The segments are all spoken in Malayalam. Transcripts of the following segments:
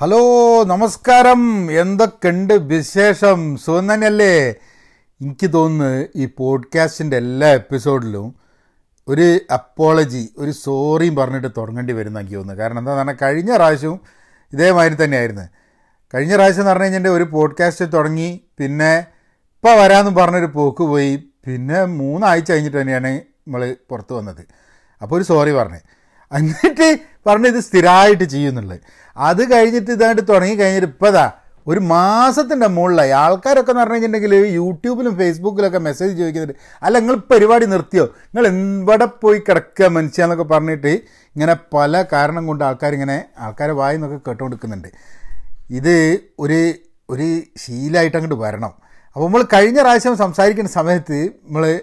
ഹലോ നമസ്കാരം. എന്തൊക്കെയുണ്ട് വിശേഷം? സുഖം തന്നെയല്ലേ? എനിക്ക് തോന്നുന്നു ഈ പോഡ്കാസ്റ്റിന്റെ എല്ലാ എപ്പിസോഡിലും ഒരു അപ്പോളജി ഒരു സോറിയും പറഞ്ഞിട്ട് തുടങ്ങേണ്ടി വരുന്ന എനിക്ക് തോന്നുന്നു. കാരണം എന്താ പറഞ്ഞാൽ കഴിഞ്ഞ പ്രാവശ്യവും ഇതേമാതിരി തന്നെയായിരുന്നു. കഴിഞ്ഞ പ്രാവശ്യം എന്ന് പറഞ്ഞു കഴിഞ്ഞാൽ ഒരു പോഡ്കാസ്റ്റ് തുടങ്ങി പിന്നെ ഇപ്പോൾ വരാമെന്ന് പറഞ്ഞൊരു പോക്ക് പോയി പിന്നെ മൂന്നാഴ്ച കഴിഞ്ഞിട്ട് തന്നെയാണ് നമ്മൾ പുറത്ത് വന്നത്. അപ്പോൾ ഒരു സോറി പറഞ്ഞു. എന്നിട്ട് പറഞ്ഞ് ഇത് സ്ഥിരമായിട്ട് ചെയ്യുന്നുള്ളത്. അത് കഴിഞ്ഞിട്ട് ഇതായിട്ട് തുടങ്ങി കഴിഞ്ഞിട്ട് ഇപ്പതാ ഒരു മാസത്തിന്റെ മുകളിലായി. ആൾക്കാരൊക്കെ എന്ന് പറഞ്ഞു കഴിഞ്ഞിട്ടുണ്ടെങ്കിൽ യൂട്യൂബിലും ഫേസ്ബുക്കിലൊക്കെ മെസ്സേജ് ചോദിക്കുന്നുണ്ട്. അല്ല നിങ്ങൾ പരിപാടി നിർത്തിയോ? നിങ്ങൾ എവിടെ പോയി കിടക്കുക മനുഷ്യ പറഞ്ഞിട്ട് ഇങ്ങനെ പല കാരണം കൊണ്ട് ആൾക്കാരിങ്ങനെ ആൾക്കാരെ വായി നിന്നൊക്കെ കേട്ടുകൊടുക്കുന്നുണ്ട് ഇത് ഒരു ഒരു ശീലമായിട്ട് അങ്ങോട്ട് വരണം. അപ്പോൾ നമ്മൾ കഴിഞ്ഞ പ്രാവശ്യം സംസാരിക്കുന്ന സമയത്ത് നമ്മൾ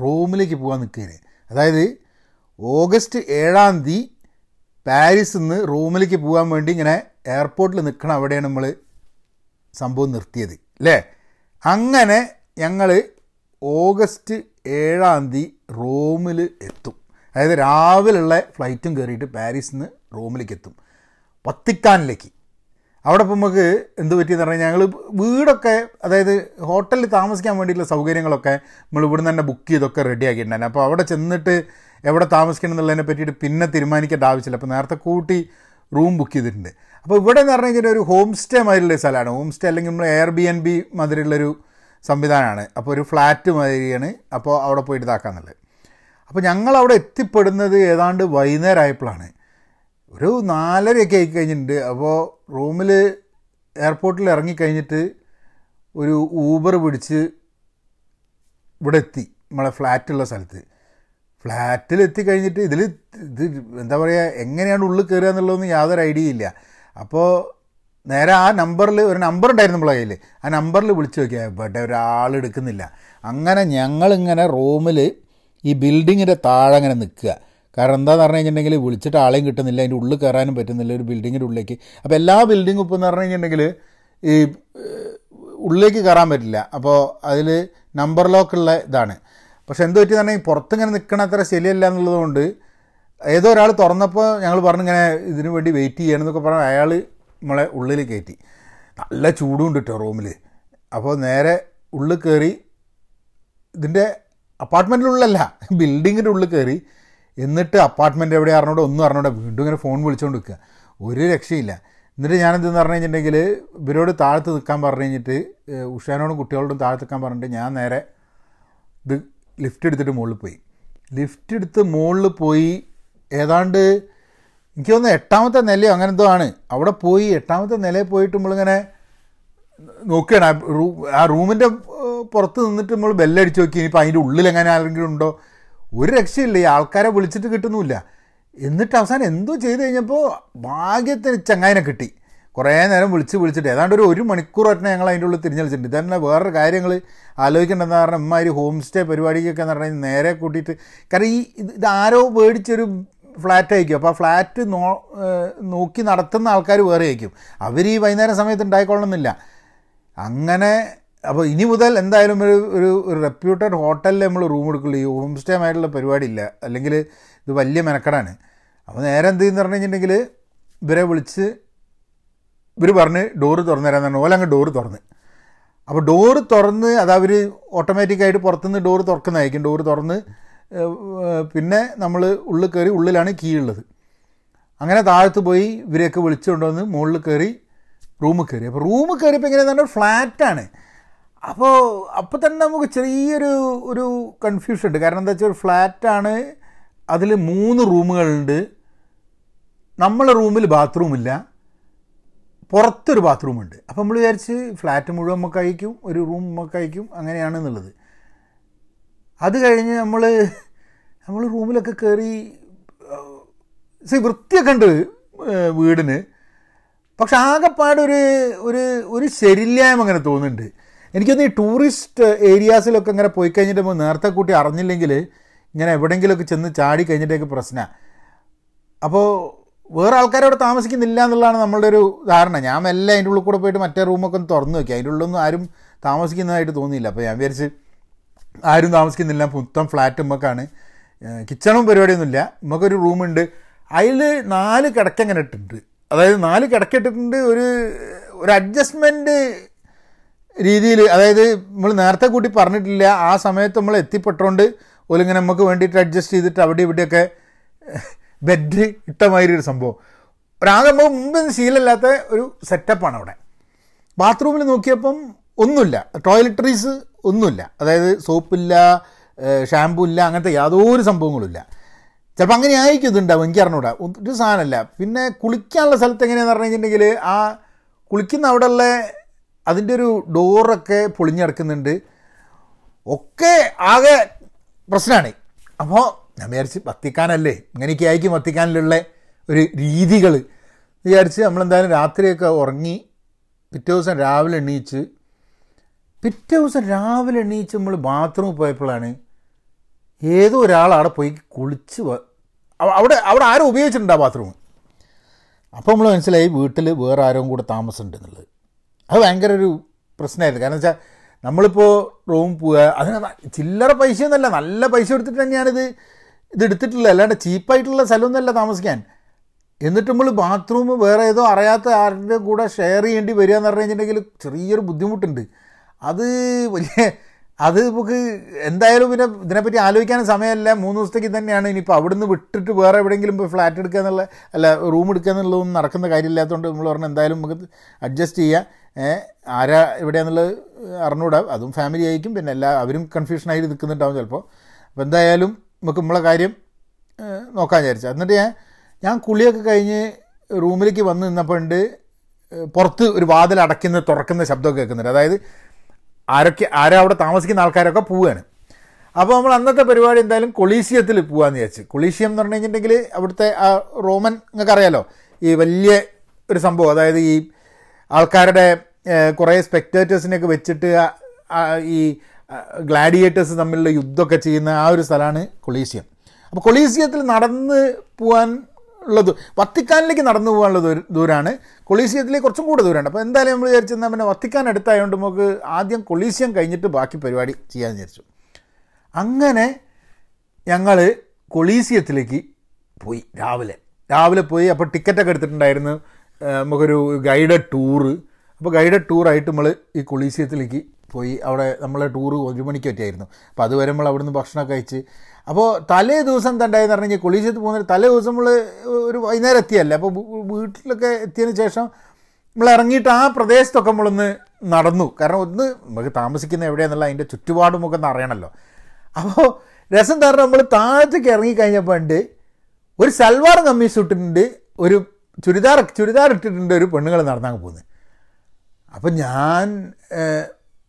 റൂമിലേക്ക് പോകാൻ നിൽക്കുകയാണ്. അതായത് ഓഗസ്റ്റ് ഏഴാം തീയതി പാരീസിൽ നിന്ന് റൂമിലേക്ക് പോകാൻ വേണ്ടി ഇങ്ങനെ എയർപോർട്ടിൽ നിൽക്കണം അവിടെയാണ് നമ്മൾ സംഭവം നിർത്തിയത് അല്ലേ അങ്ങനെ ഞങ്ങൾ ഓഗസ്റ്റ് ഏഴാം തീയതി റോമിൽ എത്തും. അതായത് രാവിലെയുള്ള ഫ്ലൈറ്റും കയറിയിട്ട് പാരീസിൽ നിന്ന് റോമിലേക്ക് എത്തും. വത്തിക്കാനിലേക്ക്. അവിടെ ഇപ്പോൾ നമുക്ക് എന്ത് പറ്റിയെന്ന് പറഞ്ഞാൽ ഞങ്ങൾ വീടൊക്കെ അതായത് ഹോട്ടലിൽ താമസിക്കാൻ വേണ്ടിയിട്ടുള്ള സൗകര്യങ്ങളൊക്കെ നമ്മൾ ഇവിടുന്ന് തന്നെ ബുക്ക് ചെയ്തൊക്കെ റെഡിയാക്കിയിട്ടുണ്ടായിരുന്നു അപ്പോൾ അവിടെ ചെന്നിട്ട് എവിടെ താമസിക്കണം എന്നുള്ളതിനെ പറ്റിയിട്ട് പിന്നെ തീരുമാനിക്കേണ്ട ആവശ്യമില്ല. അപ്പോൾ നേരത്തെ കൂട്ടി റൂം ബുക്ക് ചെയ്തിട്ടുണ്ട്. അപ്പോൾ ഇവിടെ എന്ന് പറഞ്ഞു കഴിഞ്ഞാൽ ഒരു ഹോം സ്റ്റേ മാതിരിയുള്ള സ്ഥലമാണ്. ഹോം സ്റ്റേ അല്ലെങ്കിൽ നമ്മൾ എയർ ബി എൻ ബി മാതിരിയുള്ളൊരു സംവിധാനമാണ്. അപ്പോൾ ഒരു ഫ്ലാറ്റ് മാതിരിയാണ്. അപ്പോൾ അവിടെ പോയിട്ട് ഇതാക്കാന്നുള്ളത് അപ്പോൾ ഞങ്ങൾ അവിടെ എത്തിപ്പെടുന്നത് ഏതാണ്ട് വൈകുന്നേരം ആയപ്പോഴാണ് ഒരു നാലരയൊക്കെ ആയി കഴിഞ്ഞിട്ടുണ്ട്. അപ്പോൾ റൂമിൽ എയർപോർട്ടിൽ ഇറങ്ങിക്കഴിഞ്ഞിട്ട് ഒരു ഊബർ പിടിച്ച് ഇവിടെ എത്തി. നമ്മളെ ഫ്ലാറ്റുള്ള സ്ഥലത്ത്. ഫ്ലാറ്റിൽ എത്തിക്കഴിഞ്ഞിട്ട് ഇതിൽ ഇത് എന്താ പറയുക എങ്ങനെയാണ് ഉള്ളിൽ കയറുക എന്നുള്ളതൊന്നും യാതൊരു ഐഡിയ ഇല്ല. അപ്പോൾ നേരെ ആ നമ്പറിൽ ഒരു നമ്പർ ഉണ്ടായിരുന്നു നമ്മളെ കയ്യിൽ ആ നമ്പറിൽ വിളിച്ച് നോക്കിയാൽ പെട്ടെ ഒരാൾ എടുക്കുന്നില്ല. അങ്ങനെ ഞങ്ങളിങ്ങനെ റൂമിൽ ഈ ബിൽഡിങ്ങിന്റെ താഴെ അങ്ങനെ നിൽക്കുക. കാരണം എന്താണെന്ന് പറഞ്ഞു കഴിഞ്ഞിട്ടുണ്ടെങ്കിൽ വിളിച്ചിട്ട് ആളെയും കിട്ടുന്നില്ല അതിന്റെ ഉള്ളിൽ കയറാനും പറ്റുന്നില്ല ഒരു ബിൽഡിങ്ങിന്റെ ഉള്ളിലേക്ക്. അപ്പോൾ എല്ലാ ബിൽഡിങ്ങും ഇപ്പോൾ എന്ന് പറഞ്ഞു കഴിഞ്ഞിട്ടുണ്ടെങ്കിൽ ഈ ഉള്ളിലേക്ക് കയറാൻ പറ്റില്ല. അപ്പോൾ അതിൽ നമ്പർ ലോക്കുള്ള ഇതാണ്. പക്ഷെ എന്ത് പറ്റി പറഞ്ഞാൽ പുറത്തിങ്ങനെ നിൽക്കണ അത്ര ശരിയല്ല എന്നുള്ളതുകൊണ്ട് ഏതോ ഒരാൾ തുറന്നപ്പോൾ ഞങ്ങൾ പറഞ്ഞു ഇങ്ങനെ ഇതിനു വേണ്ടി വെയിറ്റ് ചെയ്യണം എന്നൊക്കെ പറഞ്ഞാൽ അയാൾ നമ്മളെ ഉള്ളിൽ കയറ്റി. നല്ല ചൂടും ഉണ്ട് കേട്ടോ റൂമിൽ. അപ്പോൾ നേരെ ഉള്ളിൽ കയറി ഇതിന്റെ അപ്പാർട്ട്മെന്റിനുള്ളിലല്ല ബിൽഡിങ്ങിന്റെ ഉള്ളിൽ കയറി എന്നിട്ട് അപ്പാർട്ട്മെന്റ് എവിടെ അറിഞ്ഞോടെ ഒന്നും അറിഞ്ഞോടെ വീണ്ടും ഇങ്ങനെ ഫോൺ വിളിച്ചുകൊണ്ട് നിൽക്കുക. ഒരു രക്ഷയില്ല. എന്നിട്ട് ഞാനെന്തെന്ന് പറഞ്ഞു കഴിഞ്ഞിട്ടുണ്ടെങ്കിൽ ഇവരോട് താഴത്ത് നിൽക്കാൻ പറഞ്ഞു കഴിഞ്ഞിട്ട് ഉഷാനോടും കുട്ടികളോടും താഴത്ത് നിൽക്കാൻ പറഞ്ഞിട്ട് ഞാൻ നേരെ ഇത് ലിഫ്റ്റ് എടുത്തിട്ട് മുകളിൽ പോയി. ലിഫ്റ്റ് എടുത്ത് മുകളിൽ പോയി ഏതാണ്ട് എനിക്ക് തോന്നുന്നു എട്ടാമത്തെ നിലയോ അങ്ങനെ എന്തോ ആണ്. അവിടെ പോയി എട്ടാമത്തെ നിലയിൽ പോയിട്ട് നമ്മളിങ്ങനെ നോക്കുകയാണ്. ആ റൂ ആ റൂമിന്റെ പുറത്ത് നിന്നിട്ട് നമ്മൾ ബെല്ലടിച്ച് നോക്കി. ഇനിയിപ്പോൾ അതിന്റെ ഉള്ളിൽ എങ്ങനെ ആരെങ്കിലും ഉണ്ടോ? ഒരു രക്ഷയില്ല. ഈ ആൾക്കാരെ വിളിച്ചിട്ട് കിട്ടുന്നുമില്ല. എന്നിട്ട് അവസാനം എന്തോ ചെയ്ത് കഴിഞ്ഞപ്പോൾ ഭാഗ്യത്തിന് ചങ്ങായനെ കിട്ടി. കുറേ നേരം വിളിച്ച് വിളിച്ചിട്ട് ഏതാണ്ട് ഒരു ഒരു മണിക്കൂർ ഒറ്റ ഞങ്ങൾ അതിന്റെ ഉള്ളിൽ തിരിഞ്ഞ് കളിച്ചിട്ടുണ്ട്. ഇതന്നെ വേറൊരു കാര്യങ്ങൾ ആലോചിക്കേണ്ടതെന്ന് പറഞ്ഞാൽ ഇമ്മാതിരി ഹോം സ്റ്റേ പരിപാടിക്കൊക്കെ എന്ന് പറഞ്ഞാൽ നേരെ കൂട്ടിയിട്ട് കാരണം ഈ ഇത് ആരോ മേടിച്ചൊരു ഫ്ലാറ്റ് അയക്കും അപ്പോൾ ആ ഫ്ലാറ്റ് നോ നോക്കി നടത്തുന്ന ആൾക്കാർ വേറെ അയക്കും അവർ ഈ വൈകുന്നേരം സമയത്ത് ഉണ്ടായിക്കൊള്ളണമെന്നില്ല. അങ്ങനെ അപ്പോൾ ഇനി മുതൽ എന്തായാലും ഒരു ഒരു റെപ്യൂട്ടഡ് ഹോട്ടലിൽ നമ്മൾ റൂം എടുക്കുള്ളൂ. ഈ ഹോം സ്റ്റേ ആയിട്ടുള്ള പരിപാടി ഇല്ല. അല്ലെങ്കിൽ ഇത് വലിയ മെനക്കടാണ്. അപ്പോൾ നേരെ എന്ത് ചെയ്യുന്ന പറഞ്ഞു കഴിഞ്ഞിട്ടുണ്ടെങ്കിൽ ഇവരെ വിളിച്ച് ഇവർ പറഞ്ഞ് ഡോറ് തുറന്നു തരാൻ പറഞ്ഞു ഓലങ്ങ് ഡോറ് തുറന്ന്. അപ്പോൾ ഡോറ് തുറന്ന് അത് അവർ ഓട്ടോമാറ്റിക്കായിട്ട് പുറത്തുനിന്ന് ഡോറ് തുറക്കുന്നതായിരിക്കും. ഡോറ് തുറന്ന് പിന്നെ നമ്മൾ ഉള്ളിൽ കയറി ഉള്ളിലാണ് കീ ഉള്ളത്. അങ്ങനെ താഴത്ത് പോയി ഇവരെയൊക്കെ വിളിച്ചുകൊണ്ടുവന്ന് മുകളിൽ കയറി റൂമിൽ കയറി. അപ്പോൾ റൂമിൽ കയറിയപ്പോൾ എങ്ങനെയാണെന്ന് പറഞ്ഞാൽ ഫ്ലാറ്റാണ് അപ്പോൾ അപ്പോൾ തന്നെ നമുക്ക് ചെറിയൊരു ഒരു കൺഫ്യൂഷൻ ഉണ്ട്. കാരണം എന്താ വെച്ചാൽ ഫ്ലാറ്റാണ് അതിൽ മൂന്ന് റൂമുകളുണ്ട് നമ്മളെ റൂമിൽ ബാത്റൂമില്ല പുറത്തൊരു ബാത്റൂമുണ്ട് അപ്പോൾ നമ്മൾ വിചാരിച്ച് ഫ്ലാറ്റ് മുഴുവൻ നമുക്ക് അയക്കും ഒരു റൂം നമുക്ക് അയക്കും അങ്ങനെയാണ് എന്നുള്ളത്. അത് കഴിഞ്ഞ് നമ്മൾ നമ്മൾ റൂമിലൊക്കെ കയറി സി വൃത്തിയൊക്കെ ഉണ്ട് വീടിന്. പക്ഷെ ആകെപ്പാടൊരു ഒരു ഒരു ശരില്ലായ്മ അങ്ങനെ തോന്നുന്നുണ്ട്. എനിക്കൊന്ന് ഈ ടൂറിസ്റ്റ് ഏരിയാസിലൊക്കെ അങ്ങനെ പോയി കഴിഞ്ഞിട്ട് നമ്മൾ നേരത്തെ കൂട്ടി അറിഞ്ഞില്ലെങ്കിൽ ഇങ്ങനെ എവിടെയെങ്കിലുമൊക്കെ ചെന്ന് ചാടി കഴിഞ്ഞിട്ടേക്ക് പ്രശ്നമാണ് അപ്പോൾ വേറെ ആൾക്കാരോട് താമസിക്കുന്നില്ല എന്നുള്ളതാണ് നമ്മളുടെ ഒരു ധാരണ. ഞാൻ മെല്ലെ അതിന്റെ ഉള്ളിൽ കൂടെ പോയിട്ട് മറ്റേ റൂമൊക്കെ ഒന്ന് തുറന്നു നോക്കി അതിന്റെ ഉള്ളിലൊന്നും ആരും താമസിക്കുന്നതായിട്ട് തോന്നിയില്ല. അപ്പോൾ ഞാൻ വിചാരിച്ച് ആരും താമസിക്കുന്നില്ല. മൊത്തം ഫ്ലാറ്റ് ഉമ്മക്കാണ്. കിച്ചണും പരിപാടിയൊന്നുമില്ല. നമുക്കൊരു റൂമുണ്ട് അതിൽ നാല് കിടക്ക അങ്ങനെ ഇട്ടിട്ടുണ്ട്. അതായത് നാല് കിടക്കിട്ടിട്ടുണ്ട് ഒരു ഒരു അഡ്ജസ്റ്റ്മെന്റ് രീതിയിൽ. അതായത് നമ്മൾ നേരത്തെ കൂട്ടി പറഞ്ഞിട്ടില്ല. ആ സമയത്ത് നമ്മൾ എത്തിപ്പെട്ടോണ്ട് ഓലിങ്ങനെ നമുക്ക് വേണ്ടിയിട്ട് അഡ്ജസ്റ്റ് ചെയ്തിട്ട് അവിടെ ഇവിടെയൊക്കെ ബെഡ് ഇട്ട മാതിരി ഒരു സംഭവം. ഒരാകെ നമ്മൾ മുമ്പ് ശീലമില്ലാത്ത ഒരു സെറ്റപ്പാണ് അവിടെ. ബാത്റൂമിൽ നോക്കിയപ്പം ഒന്നുമില്ല. ടോയ്ലറ്ററീസ് ഒന്നുമില്ല. അതായത് സോപ്പില്ല ഷാമ്പൂ ഇല്ല അങ്ങനത്തെ യാതൊരു സംഭവങ്ങളുമില്ല. ചിലപ്പോൾ അങ്ങനെ ആയിരിക്കും ഇതുണ്ടാവും എനിക്ക് അറിഞ്ഞൂടാ. ഒരു സാധനമല്ല. പിന്നെ കുളിക്കാനുള്ള സ്ഥലത്ത് എങ്ങനെയാണെന്ന് പറഞ്ഞു കഴിഞ്ഞിട്ടുണ്ടെങ്കിൽ ആ കുളിക്കുന്ന അവിടെയുള്ള അതിന്റെ ഒരു ഡോറൊക്കെ പൊളിഞ്ഞിടക്കുന്നുണ്ട്. ഒക്കെ ആകെ പ്രശ്നമാണ്. അപ്പോൾ ഞാൻ വിചാരിച്ച് വത്തിക്കാനല്ലേ? ഇങ്ങനെയൊക്കെ ആയിരിക്കും വത്തിക്കാനിലുള്ള ഒരു രീതികൾ വിചാരിച്ച് നമ്മളെന്തായാലും രാത്രിയൊക്കെ ഉറങ്ങി പിറ്റേ ദിവസം രാവിലെ എണീച്ച് പിറ്റേ ദിവസം രാവിലെ എണീച്ച് നമ്മൾ ബാത്റൂമിൽ പോയപ്പോഴാണ് ഏതോ ഒരാൾ അവിടെ പോയി കുളിച്ച് അവിടെ അവിടെ ആരും ഉപയോഗിച്ചിട്ടുണ്ട് ആ ബാത്റൂം? അപ്പോൾ നമ്മൾ മനസ്സിലായി വീട്ടിൽ വേറെ ആരും കൂടെ താമസമുണ്ട് എന്നുള്ളത്. അത് ഭയങ്കര ഒരു പ്രശ്നമായിരുന്നു. കാരണം വെച്ചാൽ നമ്മളിപ്പോൾ റൂം പോവുക അതിന് ചില്ലറ പൈസയൊന്നുമല്ല നല്ല പൈസ എടുത്തിട്ട് തന്നെയാണിത് ഇത് എടുത്തിട്ടില്ല അല്ലാണ്ട് ചീപ്പായിട്ടുള്ള സ്ഥലമൊന്നുമല്ല താമസിക്കാൻ. എന്നിട്ട് നമ്മൾ ബാത്റൂം വേറെ ഏതോ അറിയാത്ത ആരുടെ കൂടെ ഷെയർ ചെയ്യേണ്ടി വരിക എന്ന് പറഞ്ഞു കഴിഞ്ഞിട്ടുണ്ടെങ്കിൽ ചെറിയൊരു ബുദ്ധിമുട്ടുണ്ട്. അത് വലിയ അത് നമുക്ക് എന്തായാലും പിന്നെ ഇതിനെപ്പറ്റി ആലോചിക്കാൻ സമയമല്ല. മൂന്ന് ദിവസത്തേക്ക് തന്നെയാണ്. ഇനിയിപ്പോൾ അവിടുന്ന് വിട്ടിട്ട് വേറെ എവിടെയെങ്കിലും ഇപ്പോൾ ഫ്ലാറ്റ് എടുക്കുക എന്നുള്ള അല്ല റൂം എടുക്കുക എന്നുള്ളതൊന്നും നടക്കുന്ന കാര്യമില്ലാത്തതുകൊണ്ട് നമ്മൾ പറഞ്ഞു എന്തായാലും നമുക്ക് അഡ്ജസ്റ്റ് ചെയ്യാം. ഏ, ആരാ എവിടെയാണെന്നുള്ളത് അറിഞ്ഞുകൂടാ. അതും ഫാമിലി ആയിരിക്കും. പിന്നെ എല്ലാ അവരും കൺഫ്യൂഷനായിട്ട് നിൽക്കുന്നുണ്ടാവും ചിലപ്പോൾ അപ്പോൾ എന്തായാലും നമുക്ക് നമ്മളെ കാര്യം നോക്കാൻ വിചാരിച്ചു. എന്നിട്ട് ഞാൻ ഞാൻ കുളിയൊക്കെ കഴിഞ്ഞ് റൂമിലേക്ക് വന്ന് നിന്നപ്പോൾ ഉണ്ട് പുറത്ത് ഒരു വാതിൽ അടയ്ക്കുന്ന തുറക്കുന്ന ശബ്ദമൊക്കെ കേൾക്കുന്നുണ്ട്. അതായത് ആരൊക്കെ ആരാ അവിടെ താമസിക്കുന്ന ആൾക്കാരൊക്കെ പോവുകയാണ് അപ്പോൾ നമ്മൾ അന്നത്തെ പരിപാടി എന്തായാലും കൊളീസിയത്തിൽ പോകാമെന്ന് വിചാരിച്ചു. കൊളീസിയം എന്ന് പറഞ്ഞു കഴിഞ്ഞിട്ടുണ്ടെങ്കിൽ അവിടുത്തെ ആ റോമൻ നിങ്ങൾക്ക് അറിയാലോ ഈ വലിയ ഒരു സംഭവം. അതായത് ഈ ആൾക്കാരുടെ കുറേ സ്പെക്ടേറ്റേഴ്സിനെയൊക്കെ വെച്ചിട്ട് ഈ ഗ്ലാഡിയേറ്റേഴ്സ് തമ്മിലുള്ള യുദ്ധമൊക്കെ ചെയ്യുന്ന ആ ഒരു സ്ഥലമാണ് കൊളീസിയം. അപ്പോൾ കൊളീസിയത്തിൽ നടന്ന് പോകാൻ ഉള്ളത് വത്തിക്കാനിലേക്ക് നടന്നു പോകാനുള്ള ദൂര- ദൂരമാണ് കൊളീസിയത്തിലേക്ക് കുറച്ചും കൂടെ ദൂരമുണ്ട് അപ്പോൾ എന്തായാലും നമ്മൾ വിചാരിച്ചെന്നാൽ പിന്നെ വത്തിക്കാൻ അടുത്തായതുകൊണ്ട് നമുക്ക് ആദ്യം കൊളീസിയം കഴിഞ്ഞിട്ട് ബാക്കി പരിപാടി ചെയ്യാമെന്ന് വിചാരിച്ചു. അങ്ങനെ ഞങ്ങൾ കൊളീസിയത്തിലേക്ക് പോയി രാവിലെ. രാവിലെ പോയി അപ്പോൾ ടിക്കറ്റൊക്കെ എടുത്തിട്ടുണ്ടായിരുന്നു. നമുക്കൊരു ഗൈഡഡ് ടൂറ്. അപ്പോൾ ഗൈഡഡ് ടൂറായിട്ട് നമ്മൾ ഈ കൊളീസിയത്തിലേക്ക് പോയി. അവിടെ നമ്മളെ ടൂറ് ഒരു മണിക്ക് പറ്റിയായിരുന്നു അപ്പോൾ അതുവരെ നമ്മൾ നിന്ന് ഭക്ഷണം കഴിച്ച്. അപ്പോൾ തലേ ദിവസം തണ്ടായെന്ന് പറഞ്ഞു കഴിഞ്ഞാൽ കൊളീസിയത്ത് പോകുന്ന തലേ ദിവസം നമ്മൾ ഒരു വൈകുന്നേരം എത്തിയല്ലേ? അപ്പോൾ വീട്ടിലൊക്കെ എത്തിയതിന് ശേഷം നമ്മൾ ഇറങ്ങിയിട്ട് ആ പ്രദേശത്തൊക്കെ നമ്മളൊന്ന് നടന്നു. കാരണം ഒന്ന് നമുക്ക് താമസിക്കുന്ന എവിടെയാണെന്നുള്ള അതിന്റെ ചുറ്റുപാടും ഒക്കെ ഒന്ന് അറിയണമല്ലോ. അപ്പോൾ രസം തരണം നമ്മൾ താഴത്തേക്ക് ഇറങ്ങിക്കഴിഞ്ഞപ്പോൾ ഉണ്ട് ഒരു സൽവാർ കമ്മീസ് ഇട്ടിട്ടുണ്ട് ഒരു ചുരിദാർ ചുരിദാർ ഇട്ടിട്ടുണ്ട് ഒരു പെണ്ണുങ്ങൾ നടന്നാൽ പോകുന്നത് അപ്പം ഞാൻ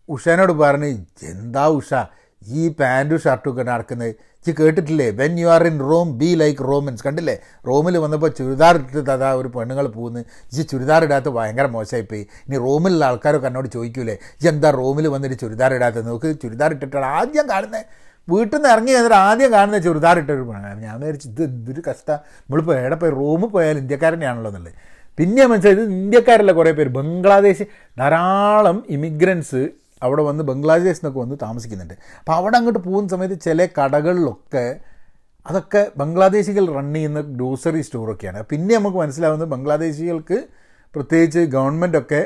ഉഷേനോട് പറഞ്ഞ് എന്താ ഉഷ? ഈ പാന്റും ഷർട്ടും ഒക്കെ നടക്കുന്നത്. ഇച്ച് കേട്ടിട്ടില്ലേ? When you are in Rome be like Romans കണ്ടില്ലേ? റോമിൽ വന്നപ്പോൾ ചുരിദാർ ഇട്ടിട്ട് അതാ ഒരു പെണ്ണുങ്ങൾ പോകുന്നു. ഇച്ച് ചുരിദാർ ഇടാത്ത ഭയങ്കര മോശമായിപ്പോയി ഇനി റോമിലുള്ള ആൾക്കാരൊക്കെ എന്നോട് ചോദിക്കൂലേ? ഇച്ച് എന്താ റോമിൽ വന്നിട്ട് ചുരിദാർ ഇടാത്തത്? നോക്ക് ചുരിദാർ ഇട്ടിട്ടാണ് ആദ്യം കാണുന്നത് വീട്ടിൽ നിന്ന് ഇറങ്ങി എന്നിട്ട് ആദ്യം കാണുന്ന ചുരിദാർ ഇട്ടൊരു പെണ്ണാണ്. ഞാൻ വിചാരിച്ചു ഇത് എന്തൊരു കഷ്ടം? നമ്മളിപ്പോൾ എവിടെ പോയി? റൂമിൽ പോയാൽ ഇന്ത്യക്കാരനെയാണല്ലോ എന്നുള്ളത് പിന്നെ മനസ്സിലായത് ഇന്ത്യക്കാരല്ല കുറേ പേര്? ബംഗ്ലാദേശ്. ധാരാളം ഇമിഗ്രൻസ് അവിടെ വന്ന് ബംഗ്ലാദേശിൽ നിന്നൊക്കെ വന്ന് താമസിക്കുന്നുണ്ട്. അപ്പോൾ അവിടെ അങ്ങോട്ട് പോകുന്ന സമയത്ത് ചില കടകളിലൊക്കെ അതൊക്കെ ബംഗ്ലാദേശികൾ റൺ ചെയ്യുന്ന ഗ്രോസറി സ്റ്റോറൊക്കെയാണ് പിന്നെ നമുക്ക് മനസ്സിലാവുന്നത് ബംഗ്ലാദേശികൾക്ക് പ്രത്യേകിച്ച് ഗവൺമെന്റൊക്കെ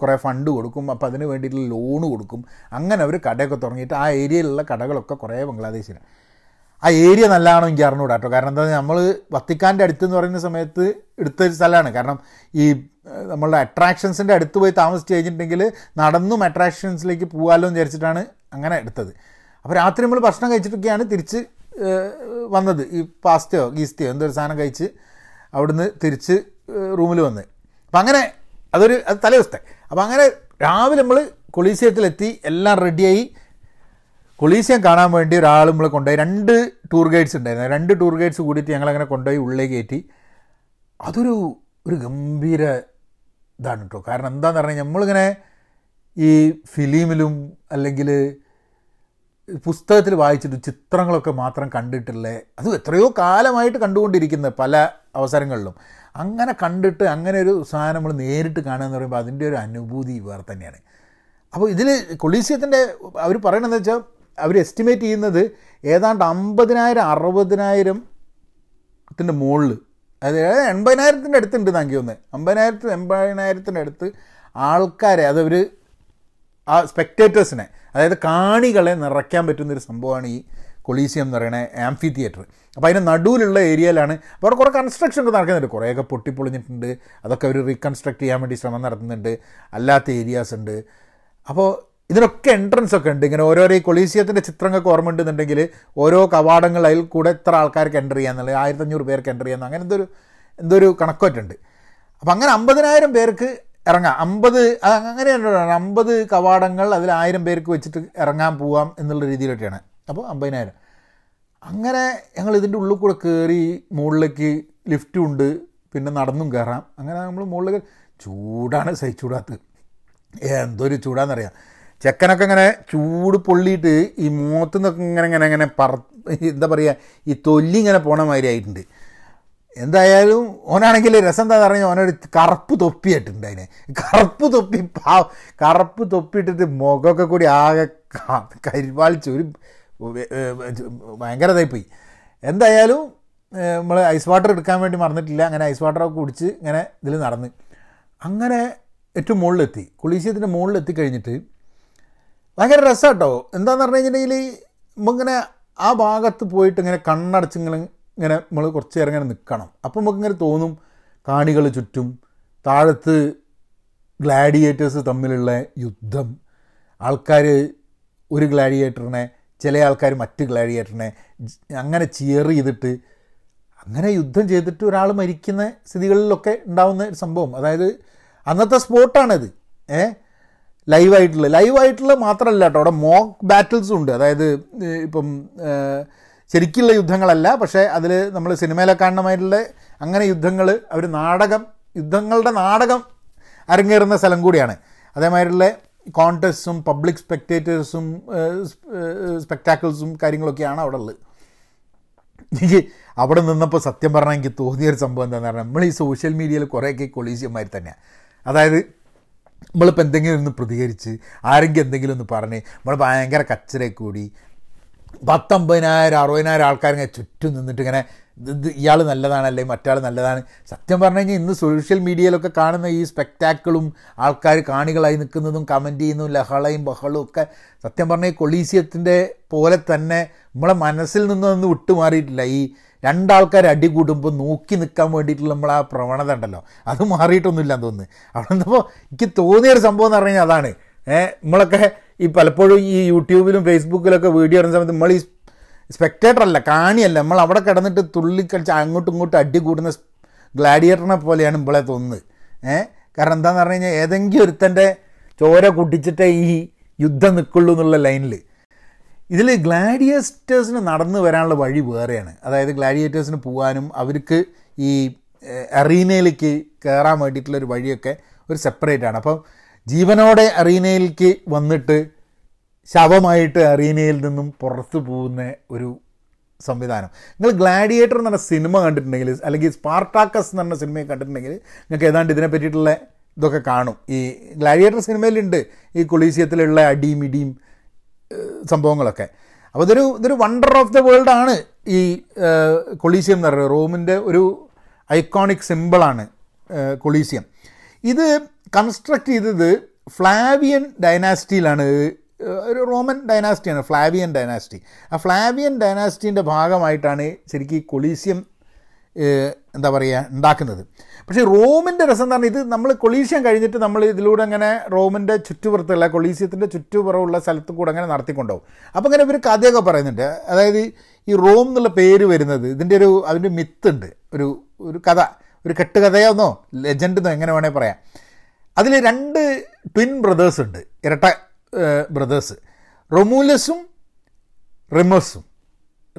കുറേ ഫണ്ട് കൊടുക്കും. അപ്പോൾ അതിന് വേണ്ടിയിട്ടുള്ള ലോണ് കൊടുക്കും. അങ്ങനെ അവർ കടയൊക്കെ തുടങ്ങിയിട്ട് ആ ഏരിയയിലുള്ള കടകളൊക്കെ കുറേ ബംഗ്ലാദേശിലാണ് ആ ഏരിയ നല്ലതാണോ എനിക്ക് അറിഞ്ഞുകൂടാ കേട്ടോ കാരണം എന്താ നമ്മൾ വത്തിക്കാന്റെ അടുത്ത് എന്ന് പറയുന്ന സമയത്ത് എടുത്ത ഒരു സ്ഥലമാണ്. കാരണം ഈ നമ്മളുടെ അട്രാക്ഷൻസിന്റെ അടുത്ത് പോയി താമസിച്ച് കഴിഞ്ഞിട്ടുണ്ടെങ്കിൽ നടന്നും അട്രാക്ഷൻസിലേക്ക് പോകാമല്ലോ എന്ന് വിചാരിച്ചിട്ടാണ് അങ്ങനെ എടുത്തത്. അപ്പോൾ രാത്രി നമ്മൾ ഭക്ഷണം കഴിച്ചിട്ടൊക്കെയാണ് തിരിച്ച് വന്നത്. ഈ പാസ്റ്റയോ ഗീസ്തയോ എന്തൊരു സാധനം കഴിച്ച് അവിടുന്ന് തിരിച്ച് റൂമിൽ വന്ന്. അപ്പം അങ്ങനെ അതൊരു അത് തലേ ദിവസത്തെ. അപ്പം അങ്ങനെ രാവിലെ നമ്മൾ കൊളീസിയത്തിലെത്തി എല്ലാം റെഡിയായി കൊളീസിയം കാണാൻ വേണ്ടി ഒരാൾ നമ്മളെ കൊണ്ടുപോയി രണ്ട് ടൂർ ഗൈഡ്സ് ഉണ്ടായിരുന്നു. രണ്ട് ടൂർ ഗൈഡ്സ് കൂടിയിട്ട് ഞങ്ങളങ്ങനെ കൊണ്ടുപോയി ഉള്ളിലേക്ക് കയറ്റി. അതൊരു ഒരു ഗംഭീര ഇതാണ് കേട്ടോ കാരണം എന്താണെന്ന് പറഞ്ഞാൽ നമ്മളിങ്ങനെ ഈ ഫിലിമിലും അല്ലെങ്കിൽ പുസ്തകത്തിൽ വായിച്ചിട്ട് ചിത്രങ്ങളൊക്കെ മാത്രം കണ്ടിട്ടുള്ള അത് എത്രയോ കാലമായിട്ട് കണ്ടുകൊണ്ടിരിക്കുന്നത് പല അവസരങ്ങളിലും. അങ്ങനെ കണ്ടിട്ട് അങ്ങനെ ഒരു സാധനം നമ്മൾ നേരിട്ട് കാണുക എന്ന് പറയുമ്പോൾ അതിന്റെ ഒരു അനുഭൂതി വേറെ തന്നെയാണ്. അപ്പോൾ ഇതിൽ കൊളീസിയത്തിന്റെ അവർ പറയണതെന്ന് വെച്ചാൽ അവർ എസ്റ്റിമേറ്റ് ചെയ്യുന്നത് ഏതാണ്ട് അമ്പതിനായിരം അറുപതിനായിരത്തിന്റെ മുകളിൽ. അതായത് എൺപതിനായിരത്തിന്റെ അടുത്തുണ്ട് എനിക്ക് തോന്നുന്നത്. അമ്പതിനായിരത്തിന് എൺപതിനായിരത്തിന്റെ അടുത്ത് ആൾക്കാരെ അതവർ ആ സ്പെക്ടേറ്റേഴ്സിനെ അതായത് കാണികളെ നിറയ്ക്കാൻ പറ്റുന്നൊരു സംഭവമാണ് ഈ കൊളീസിയം എന്ന് പറയുന്ന ആംഫി തിയേറ്റർ അപ്പോൾ അതിന്റെ നടുവിലുള്ള ഏരിയയിലാണ്. അപ്പോൾ അവിടെ കുറേ കൺസ്ട്രക്ഷൻ ഒക്കെ നടക്കുന്നുണ്ട്. കുറേയൊക്കെ പൊട്ടിപ്പൊളിഞ്ഞിട്ടുണ്ട്. അതൊക്കെ അവർ റീകൺസ്ട്രക്ട് ചെയ്യാൻ വേണ്ടി ശ്രമം നടത്തുന്നുണ്ട്. അല്ലാത്ത ഏരിയാസ് ഉണ്ട്. അപ്പോൾ ഇതിനൊക്കെ എൻട്രൻസ് ഒക്കെ ഉണ്ട്. ഇങ്ങനെ ഓരോരോ ഈ കൊളീസിയത്തിന്റെ ചിത്രങ്ങൾക്ക് ഓർമ്മ ഉണ്ടെന്നുണ്ടെങ്കിൽ ഓരോ കവാടങ്ങൾ അതിൽ കൂടെ എത്ര ആൾക്കാർക്ക് എന്റർ ചെയ്യാന്നുള്ളത് ആയിരത്തഞ്ഞൂറ് പേർക്ക് എന്റർ ചെയ്യാന്ന് അങ്ങനെ എന്തൊരു എന്തൊരു കണക്കൊറ്റുണ്ട് അപ്പം അങ്ങനെ അമ്പതിനായിരം പേർക്ക് ഇറങ്ങാം. അമ്പത് അങ്ങനെ അമ്പത് കവാടങ്ങൾ അതിൽ ആയിരം പേർക്ക് വെച്ചിട്ട് ഇറങ്ങാൻ പോവാം എന്നുള്ള രീതിയിലൊക്കെയാണ്. അപ്പോൾ അമ്പതിനായിരം. അങ്ങനെ ഞങ്ങൾ ഇതിന്റെ ഉള്ളിൽ കൂടെ കയറി മുകളിലേക്ക് ലിഫ്റ്റും ഉണ്ട്. പിന്നെ നടന്നും കയറാം അങ്ങനെ നമ്മൾ മുകളിലേക്ക് ചൂടാണ് സഹിച്ചൂടാത്തത്. എന്തൊരു ചൂടാന്നറിയാം. ചെക്കനൊക്കെ ഇങ്ങനെ ചൂട് പൊള്ളിയിട്ട് ഈ മൂത്തു നിന്നൊക്കെ ഇങ്ങനെ ഇങ്ങനെ ഇങ്ങനെ പറ എന്താ പറയുക ഈ തൊല്ലി ഇങ്ങനെ പോണ മാതിരി ആയിട്ടുണ്ട്. എന്തായാലും ഓനാണെങ്കിൽ രസം എന്താ പറഞ്ഞാൽ ഓനൊരു കറുപ്പ് തൊപ്പിയിട്ടുണ്ട് അതിനെ. കറുപ്പ് തൊപ്പി പാ കറുപ്പ് തൊപ്പിയിട്ടിട്ട് മുഖമൊക്കെ കൂടി ആകെ കരിവാളിച്ച് ഒരു ഭയങ്കര പോയി. എന്തായാലും നമ്മൾ ഐസ് വാട്ടർ എടുക്കാൻ വേണ്ടി മറന്നിട്ടില്ല. അങ്ങനെ ഐസ് വാട്ടറൊക്കെ കുടിച്ച് ഇങ്ങനെ ഇതിൽ നടന്ന്. അങ്ങനെ ഏറ്റവും മുകളിലെത്തി. കുളീശ്യത്തിന്റെ മുകളിലെത്തി കഴിഞ്ഞിട്ട് ഭയങ്കര രസം കേട്ടോ എന്താണെന്ന് പറഞ്ഞു കഴിഞ്ഞിട്ടുണ്ടെങ്കിൽ ഇങ്ങനെ ആ ഭാഗത്ത് പോയിട്ട് ഇങ്ങനെ കണ്ണടച്ച് ഇങ്ങനെ ഇങ്ങനെ നമ്മൾ കുറച്ച് നേരം ഇങ്ങനെ നിൽക്കണം അപ്പം നമുക്ക് ഇങ്ങനെ തോന്നും കാണികൾ ചുറ്റും താഴത്ത് ഗ്ലാഡിയേറ്റേഴ്സ് തമ്മിലുള്ള യുദ്ധം. ആൾക്കാർ ഒരു ഗ്ലാഡിയേറ്ററിനെ ചില ആൾക്കാർ മറ്റ് ഗ്ലാഡിയേറ്ററിനെ അങ്ങനെ ചിയർ ചെയ്തിട്ട് അങ്ങനെ യുദ്ധം ചെയ്തിട്ട് ഒരാൾ മരിക്കുന്ന സ്ഥിതികളിലൊക്കെ ഉണ്ടാവുന്ന ഒരു സംഭവം. അതായത് അന്നത്തെ സ്പോർട്ടാണിത് ഏ ലൈവായിട്ടുള്ള ലൈവായിട്ടുള്ള മാത്രമല്ല കേട്ടോ. അവിടെ മോക്ക് ബാറ്റിൽസും ഉണ്ട്. അതായത് ഇപ്പം ശരിക്കുള്ള യുദ്ധങ്ങളല്ല പക്ഷേ അതിൽ നമ്മൾ സിനിമയിലെ കാണുന്നമായിട്ടുള്ള അങ്ങനെ യുദ്ധങ്ങൾ അവർ നാടകം യുദ്ധങ്ങളുടെ നാടകം അരങ്ങേറുന്ന സ്ഥലം കൂടിയാണ്. അതേമാതിരിയുള്ള കോൺടെസ്റ്റും പബ്ലിക് സ്പെക്ടേറ്റേഴ്സും സ്പെക്ടാക്കിൾസും കാര്യങ്ങളൊക്കെയാണ് അവിടെ ഉള്ളത്. എനിക്ക് അവിടെ നിന്നപ്പോൾ സത്യം പറഞ്ഞാൽ എനിക്ക് തോന്നിയൊരു സംഭവം എന്താണെന്ന് പറഞ്ഞാൽ നമ്മൾ ഈ സോഷ്യൽ മീഡിയയിൽ കുറേയൊക്കെ കൊളീസിയന്മാർ തന്നെയാണ് അതായത് നമ്മളിപ്പോൾ എന്തെങ്കിലും ഒന്ന് പ്രതികരിച്ച് ആരെങ്കിലും എന്തെങ്കിലും ഒന്ന് പറഞ്ഞ് നമ്മൾ ഭയങ്കര കച്ചരെ കൂടി പത്തൊമ്പതിനായിരം അറുപതിനായിരം ആൾക്കാരിങ്ങനെ ചുറ്റും നിന്നിട്ട് ഇങ്ങനെ ഇത് ഇയാൾ നല്ലതാണ് അല്ലെങ്കിൽ മറ്റാൾ നല്ലതാണ്. സത്യം പറഞ്ഞു കഴിഞ്ഞാൽ ഇന്ന് സോഷ്യൽ മീഡിയയിലൊക്കെ കാണുന്ന ഈ സ്പെക്ടാക്കിളും ആൾക്കാർ കാണികളായി നിൽക്കുന്നതും കമന്റ് ചെയ്യുന്നതും ലഹളയും ബഹളവും ഒക്കെ സത്യം പറഞ്ഞാൽ ഈ കൊളീസിയത്തിന്റെ പോലെ തന്നെ നമ്മളെ മനസ്സിൽ നിന്നൊന്നും വിട്ടുമാറിയിട്ടില്ല. ഈ രണ്ടാൾക്കാർ അടി കൂടുമ്പോൾ നോക്കി നിൽക്കാൻ വേണ്ടിയിട്ടുള്ള നമ്മൾ ആ പ്രവണത ഉണ്ടല്ലോ. അത് മാറിയിട്ടൊന്നുമില്ല എന്ന് തോന്നുന്നു. അവിടെ നിന്നപ്പോൾ എനിക്ക് തോന്നിയൊരു സംഭവം എന്ന് പറഞ്ഞു കഴിഞ്ഞാൽ അതാണ് നമ്മളൊക്കെ ഈ പലപ്പോഴും ഈ യൂട്യൂബിലും ഫേസ്ബുക്കിലൊക്കെ വീഡിയോ ഇടുന്ന സമയത്ത് നമ്മൾ ഈ സ്പെക്ടേറ്റർ അല്ല കാണിയല്ല. നമ്മൾ അവിടെ കിടന്നിട്ട് തുള്ളിക്കളിച്ച് അങ്ങോട്ടും ഇങ്ങോട്ടും അടി കൂടുന്ന ഗ്ലാഡിയേറ്ററിനെ പോലെയാണ് ഇമ്പളെ തോന്നുന്നത്. ഏഹ് കാരണം എന്താണെന്ന് പറഞ്ഞു കഴിഞ്ഞാൽ ഏതെങ്കിലും ഒരുത്തന്റെ ചോര കുട്ടിച്ചിട്ടേ ഈ യുദ്ധം നിൽക്കുള്ളൂ എന്നുള്ള ലൈനിൽ ഇതിൽ ഗ്ലാഡിയേറ്റേഴ്സിന് നടന്നു വരാനുള്ള വഴി വേറെയാണ്. അതായത് ഗ്ലാഡിയേറ്റേഴ്സിന് പോകാനും അവർക്ക് ഈ അറീനയിലേക്ക് കയറാൻ വേണ്ടിയിട്ടുള്ളൊരു വഴിയൊക്കെ ഒരു സെപ്പറേറ്റ് ആണ്. അപ്പം ജീവനോടെ അറീനയിലേക്ക് വന്നിട്ട് ശവമായിട്ട് അറീനയിൽ നിന്നും പുറത്തു പോകുന്ന ഒരു സംവിധാനം. നിങ്ങൾ ഗ്ലാഡിയേറ്റർ എന്ന് പറഞ്ഞ സിനിമ കണ്ടിട്ടുണ്ടെങ്കിൽ അല്ലെങ്കിൽ സ്പാർട്ടാക്കസ് എന്ന് പറഞ്ഞ സിനിമയെ കണ്ടിട്ടുണ്ടെങ്കിൽ നിങ്ങൾക്ക് ഏതാണ്ട് ഇതിനെ പറ്റിയിട്ടുള്ള ഇതൊക്കെ കാണും. ഈ ഗ്ലാഡിയേറ്റർ സിനിമയിലുണ്ട്. ഈ കൊളീസിയത്തിലുള്ള അടിയും ഇടിയും സംഭവങ്ങളൊക്കെ. അപ്പോൾ ഇതൊരു ഇതൊരു വണ്ടർ ഓഫ് ദ വേൾഡ് ആണ് ഈ കൊളീസിയം എന്ന് പറയുന്നത്. റോമിന്റെ ഒരു ഐക്കോണിക് സിമ്പിളാണ് കൊളീസിയം. ഇത് കൺസ്ട്രക്ട് ചെയ്തത് ഫ്ലാവിയൻ ഡൈനാസ്റ്റിയിലാണ് ഒരു റോമൻ ഡൈനാസ്റ്റിയാണ് ഫ്ലാവിയൻ ഡൈനാസ്റ്റി ആ ഫ്ലാവിയൻ ഡൈനാസ്റ്റിന്റെ ഭാഗമായിട്ടാണ് ശരിക്കും ഈ കൊളീസിയം എന്താ പറയുക ഉണ്ടാക്കുന്നത്. പക്ഷേ റോമിന്റെ രസം എന്ന് പറഞ്ഞാൽ ഇത് നമ്മൾ കൊളീഷ്യം കഴിഞ്ഞിട്ട് നമ്മൾ ഇതിലൂടെ അങ്ങനെ റോമിന്റെ ചുറ്റുപുറത്തുള്ള കൊളീഷ്യത്തിന്റെ ചുറ്റുപുറമുള്ള സ്ഥലത്ത് കൂടെ അങ്ങനെ നടത്തിക്കൊണ്ടുപോകും അപ്പോൾ അങ്ങനെ ഒരു കഥയൊക്കെ പറയുന്നുണ്ട്. അതായത് ഈ റോം എന്നുള്ള പേര് വരുന്നത് ഇതിന്റെ ഒരു അതിന്റെ മിത്തുണ്ട്. ഒരു ഒരു കഥ. ഒരു കെട്ടുകഥയോന്നോ ലെജൻഡെന്നോ എങ്ങനെ വേണേൽ പറയാം. അതിൽ രണ്ട് ട്വിൻ ബ്രദേഴ്സ് ഉണ്ട്. ഇരട്ട ബ്രദേഴ്സ് റൊമൂലസും റെമോസും.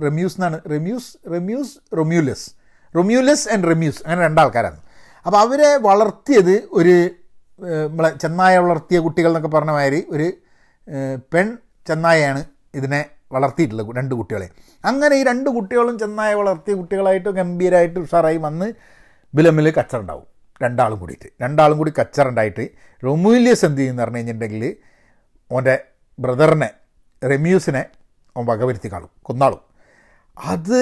റെമ്യൂസ് എന്നാണ് റെമ്യൂസ് റെമ്യൂസ് റൊമ്യൂലസ്. റൊമ്യൂലസ് ആൻഡ് റെമ്യൂസ് അങ്ങനെ രണ്ടാൾക്കാരാണ്. അപ്പോൾ അവരെ വളർത്തിയത് ഒരു നമ്മളെ ചെന്നായ വളർത്തിയ കുട്ടികൾ എന്നൊക്കെ പറഞ്ഞ മാതിരി ഒരു പെൺ ചെന്നായയാണ് ഇതിനെ വളർത്തിയിട്ടുള്ളത് രണ്ട് കുട്ടികളെ. അങ്ങനെ ഈ രണ്ട് കുട്ടികളും ചെന്നായ വളർത്തിയ കുട്ടികളായിട്ട് ഗംഭീരമായിട്ട് ഉഷാറായി വന്ന് ബിലമിൽ കച്ചറുണ്ടാവും. രണ്ടാളും കൂടിയിട്ട്. രണ്ടാളും കൂടി കച്ചറുണ്ടായിട്ട് റൊമൂലിയസ് എന്ത് ചെയ്യുമെന്ന് പറഞ്ഞു കഴിഞ്ഞിട്ടുണ്ടെങ്കിൽ ഓന്റെ ബ്രദറിനെ റെമ്യൂസിനെ അവൻ വകവരുത്തി കാണും കൊന്നാളും. അത്